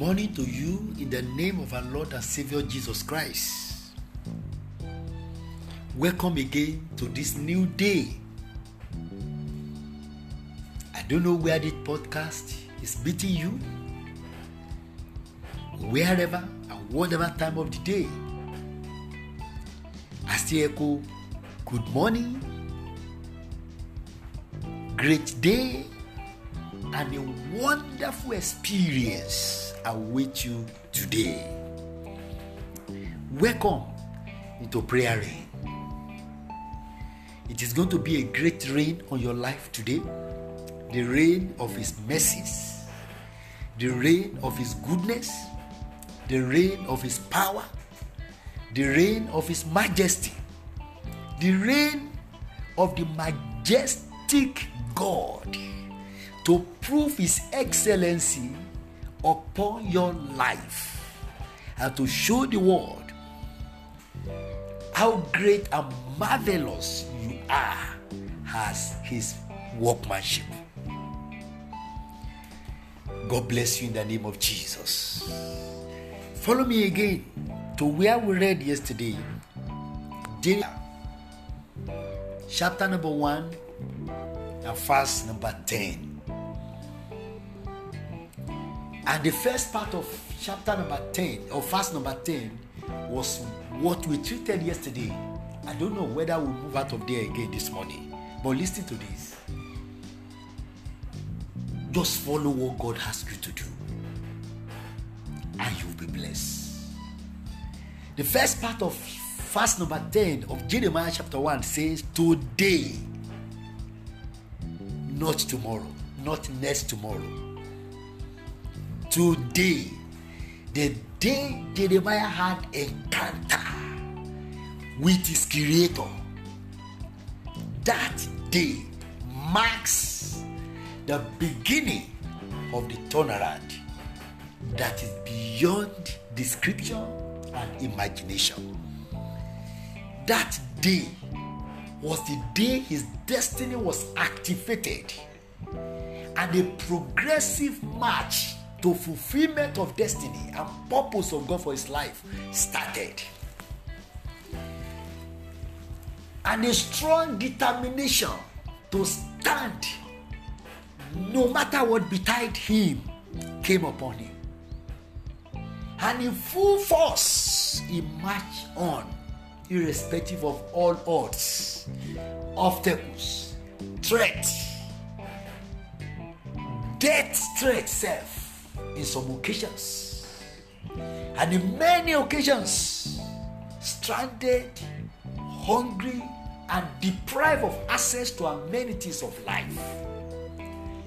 morning to you in the name of our Lord and Savior Jesus Christ. Welcome again to this new day. I don't know where this podcast is meeting you, wherever and whatever time of the day. I still echo good morning, great day, and a wonderful experience await you today. Welcome into prayer rain. It is going to be a great rain on your life today. The rain of His mercies, the rain of His goodness, the rain of His power, the rain of His majesty, the rain of the majestic God to prove His excellency upon your life and to show the world how great and marvelous you are as His workmanship. God bless you in the name of Jesus. Follow me again to where we read yesterday, Jeremiah, chapter number 1 and verse number 10. And the first part of chapter number 10 or verse number 10 was what we treated yesterday. I don't know whether we'll move out of there again this morning, but listen to this. Just follow what God has you to do, and you'll be blessed. The first part of verse number 10 of Jeremiah chapter 1 says, Today, not tomorrow, not next tomorrow. Today, the day Jeremiah had encounter with his creator, that day marks the beginning of the turnaround that is beyond description and imagination. That day was the day his destiny was activated and a progressive march to fulfillment of destiny and purpose of God for his life started. And a strong determination to stand no matter what betide him came upon him. And in full force he marched on, irrespective of all odds, obstacles, threats, death threat self in some occasions, and in many occasions, stranded, hungry, and deprived of access to amenities of life.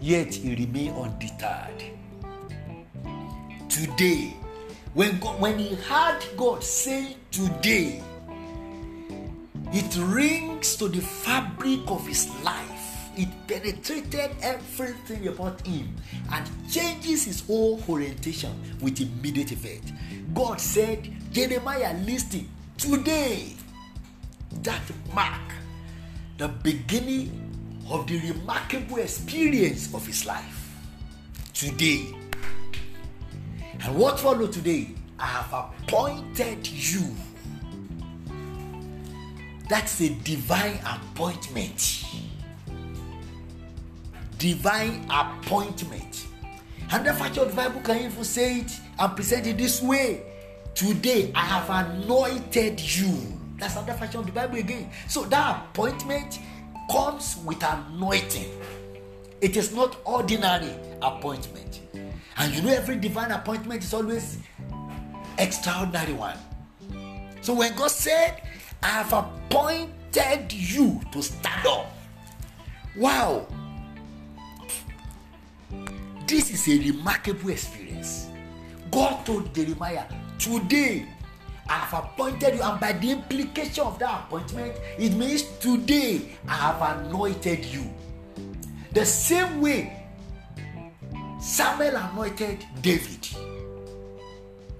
Yet he remained undeterred. Today, when God, when he heard God say today, it rings to the fabric of his life. It penetrated everything about him and changes his whole orientation with immediate effect. God said, Jeremiah, listen, today, that mark the beginning of the remarkable experience of his life. Today, and what followed today, I have appointed you. That's a divine appointment. Divine appointment. And the fact the Bible can even say it and present it this way. Today I have anointed you. That's another fashion of the Bible again. So that appointment comes with anointing. It is not ordinary appointment. And you know every divine appointment is always extraordinary one. So when God said, I have appointed you to stand up. Wow. This is a remarkable experience. God told Jeremiah, Today I have appointed you, and by the implication of that appointment, it means today I have anointed you. The same way Samuel anointed David.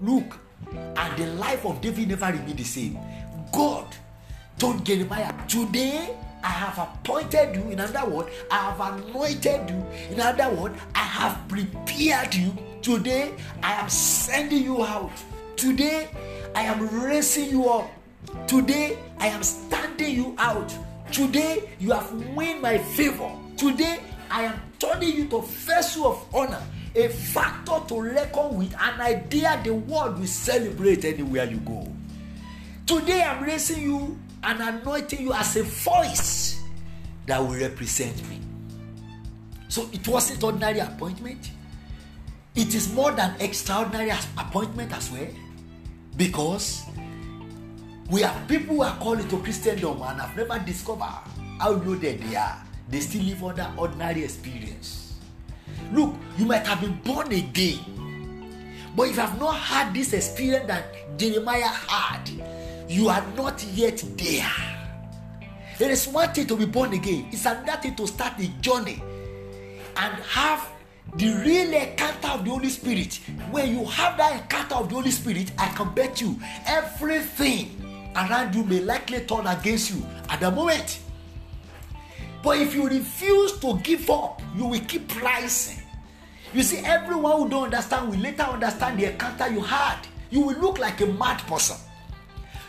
Look, and the life of David never remained the same. God told Jeremiah, Today I have appointed you. In other words, I have anointed you. In other words, I have prepared you. Today, I am sending you out. Today, I am raising you up. Today, I am standing you out. Today, you have won my favor. Today, I am turning you to vessel of honor, a factor to reckon with, an idea the world will celebrate anywhere you go. Today, I'm raising you and anointing you as a voice that will represent me. So it wasn't ordinary appointment. It is more than extraordinary appointment as well. Because we have people who are called into Christendom and have never discovered how loaded they are. They still live under ordinary experience. Look, you might have been born again, but if you have not had this experience that Jeremiah had, you are not yet there. There is one thing to be born again, it's another thing to start the journey and have the real encounter of the Holy Spirit. When you have that encounter of the Holy Spirit, I can bet you everything around you may likely turn against you at the moment. But if you refuse to give up, you will keep rising. You see, everyone who don't understand will later understand the encounter you had. You will look like a mad person.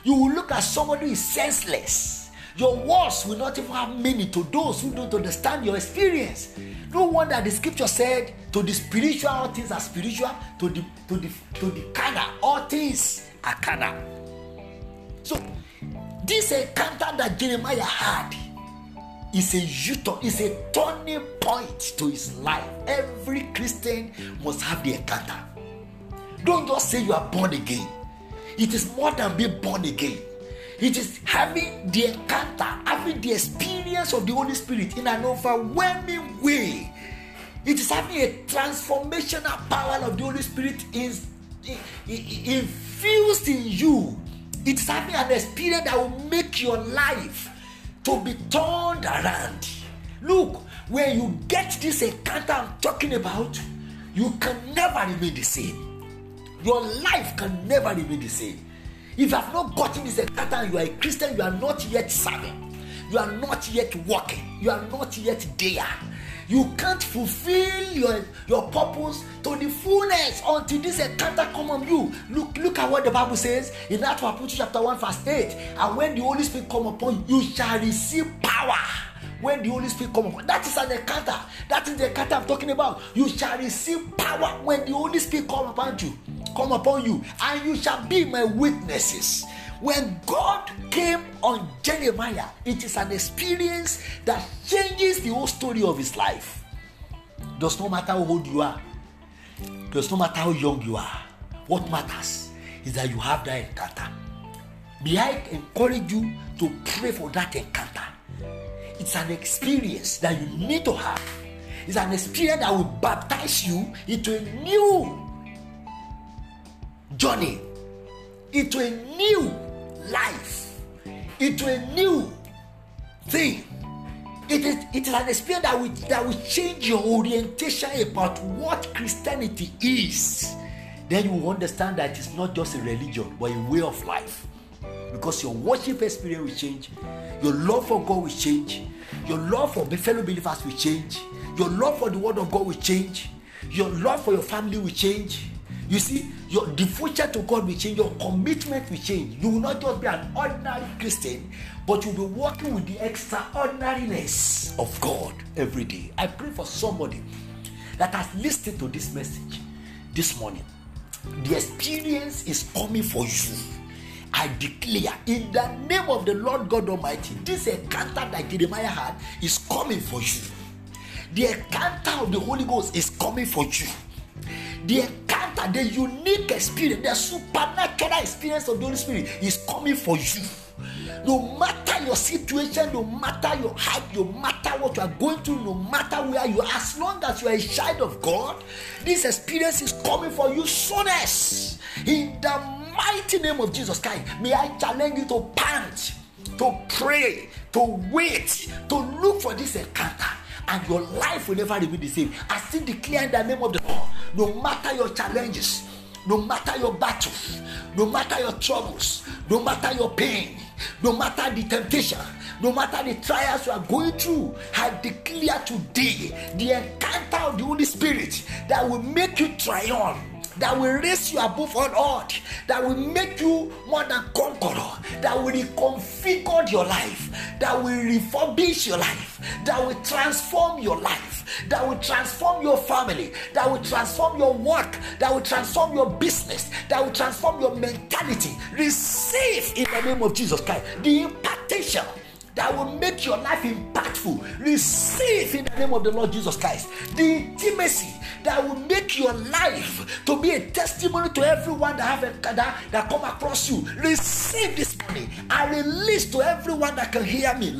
You will look at somebody who is senseless. Your words will not even have meaning to those who don't understand your experience. No wonder the scripture said, to the spiritual, all things are spiritual, to the to the to the carnal, all things are carnal. So this encounter that Jeremiah had is a U-turn, is a turning point to his life. Every Christian must have the encounter. Don't just say you are born again. It is more than being born again. It is having the encounter, having the experience of the Holy Spirit in an overwhelming way. It is having a transformational power of the Holy Spirit is infused in you. It is having an experience that will make your life to be turned around. Look, when you get this encounter I'm talking about, you can never remain the same your life can never remain the same. If you have not gotten this encounter you are a Christian, you are not yet serving. You are not yet working. You are not yet there. You can't fulfill your, your purpose to the fullness until this encounter come on you. Look, look at what the Bible says in Acts chapter 1, verse 8. And when the Holy Spirit come upon you, you shall receive power when the Holy Spirit come upon. That is an encounter. That is the encounter I'm talking about. You shall receive power when the Holy Spirit come upon you. Come upon you, and you shall be my witnesses. When God came on Jeremiah, it is an experience that changes the whole story of his life. Does not matter how old you are, does not matter how young you are. What matters is that you have that encounter. May I encourage you to pray for that encounter it's an experience that you need to have. It's an experience that will baptize you into a new journey, into a new life, into a new thing. It is, it is an experience that will, that will change your orientation about what Christianity is. Then you will understand that it's not just a religion, but a way of life. Because your worship experience will change, your love for God will change, your love for fellow believers will change, your love for the word of God will change, your love for your family will change. You see, your devotion to God will change, your commitment will change. You will not just be an ordinary Christian, but you'll be working with the extraordinariness of God every day. I pray for somebody that has listened to this message this morning. The experience is coming for you I declare in the name of the Lord God Almighty, this encounter that Jeremiah had is coming for you. The encounter of the Holy Ghost is coming for you. The the unique experience, the supernatural experience of the Holy Spirit is coming for you. No matter your situation, no matter your height, no matter what you are going through, no matter where you are, as long as you are a child of God, this experience is coming for you soonest. In the mighty name of Jesus Christ, may I challenge you to pant, to pray, to wait, to look for this encounter. And your life will never remain the same. I still declare in the name of the Lord, no matter your challenges, no matter your battles, no matter your troubles, no matter your pain, no matter the temptation, no matter the trials you are going through, I declare today the encounter of the Holy Spirit that will make you triumph that will raise you above all odds, that will make you more than conqueror, that will reconfigure your life, that will refurbish your life, that will transform your life, that will transform your family, that will transform your work, that will transform your business, that will transform your mentality. Receive in the name of Jesus Christ the impartation that will make your life impactful. Receive in the name of the Lord Jesus Christ the intimacy that will make your life to be a testimony to everyone that have a, that, that come across you. Receive this money. I release to everyone that can hear me. In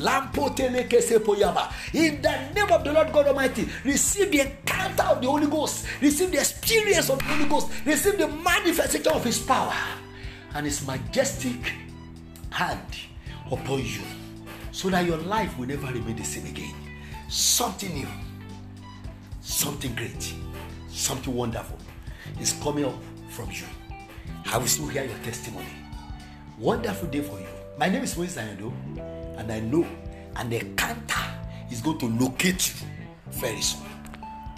the name of the Lord God Almighty, receive the encounter of the Holy Ghost. Receive the experience of the Holy Ghost. Receive the manifestation of His power and His majestic hand upon you so that your life will never remain the same again. Something new, something great something wonderful is coming up from you. I will still hear your testimony. Wonderful day for you. My name is Moses Ayando, and I know and the canter is going to locate you very soon.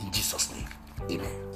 In Jesus' name, amen.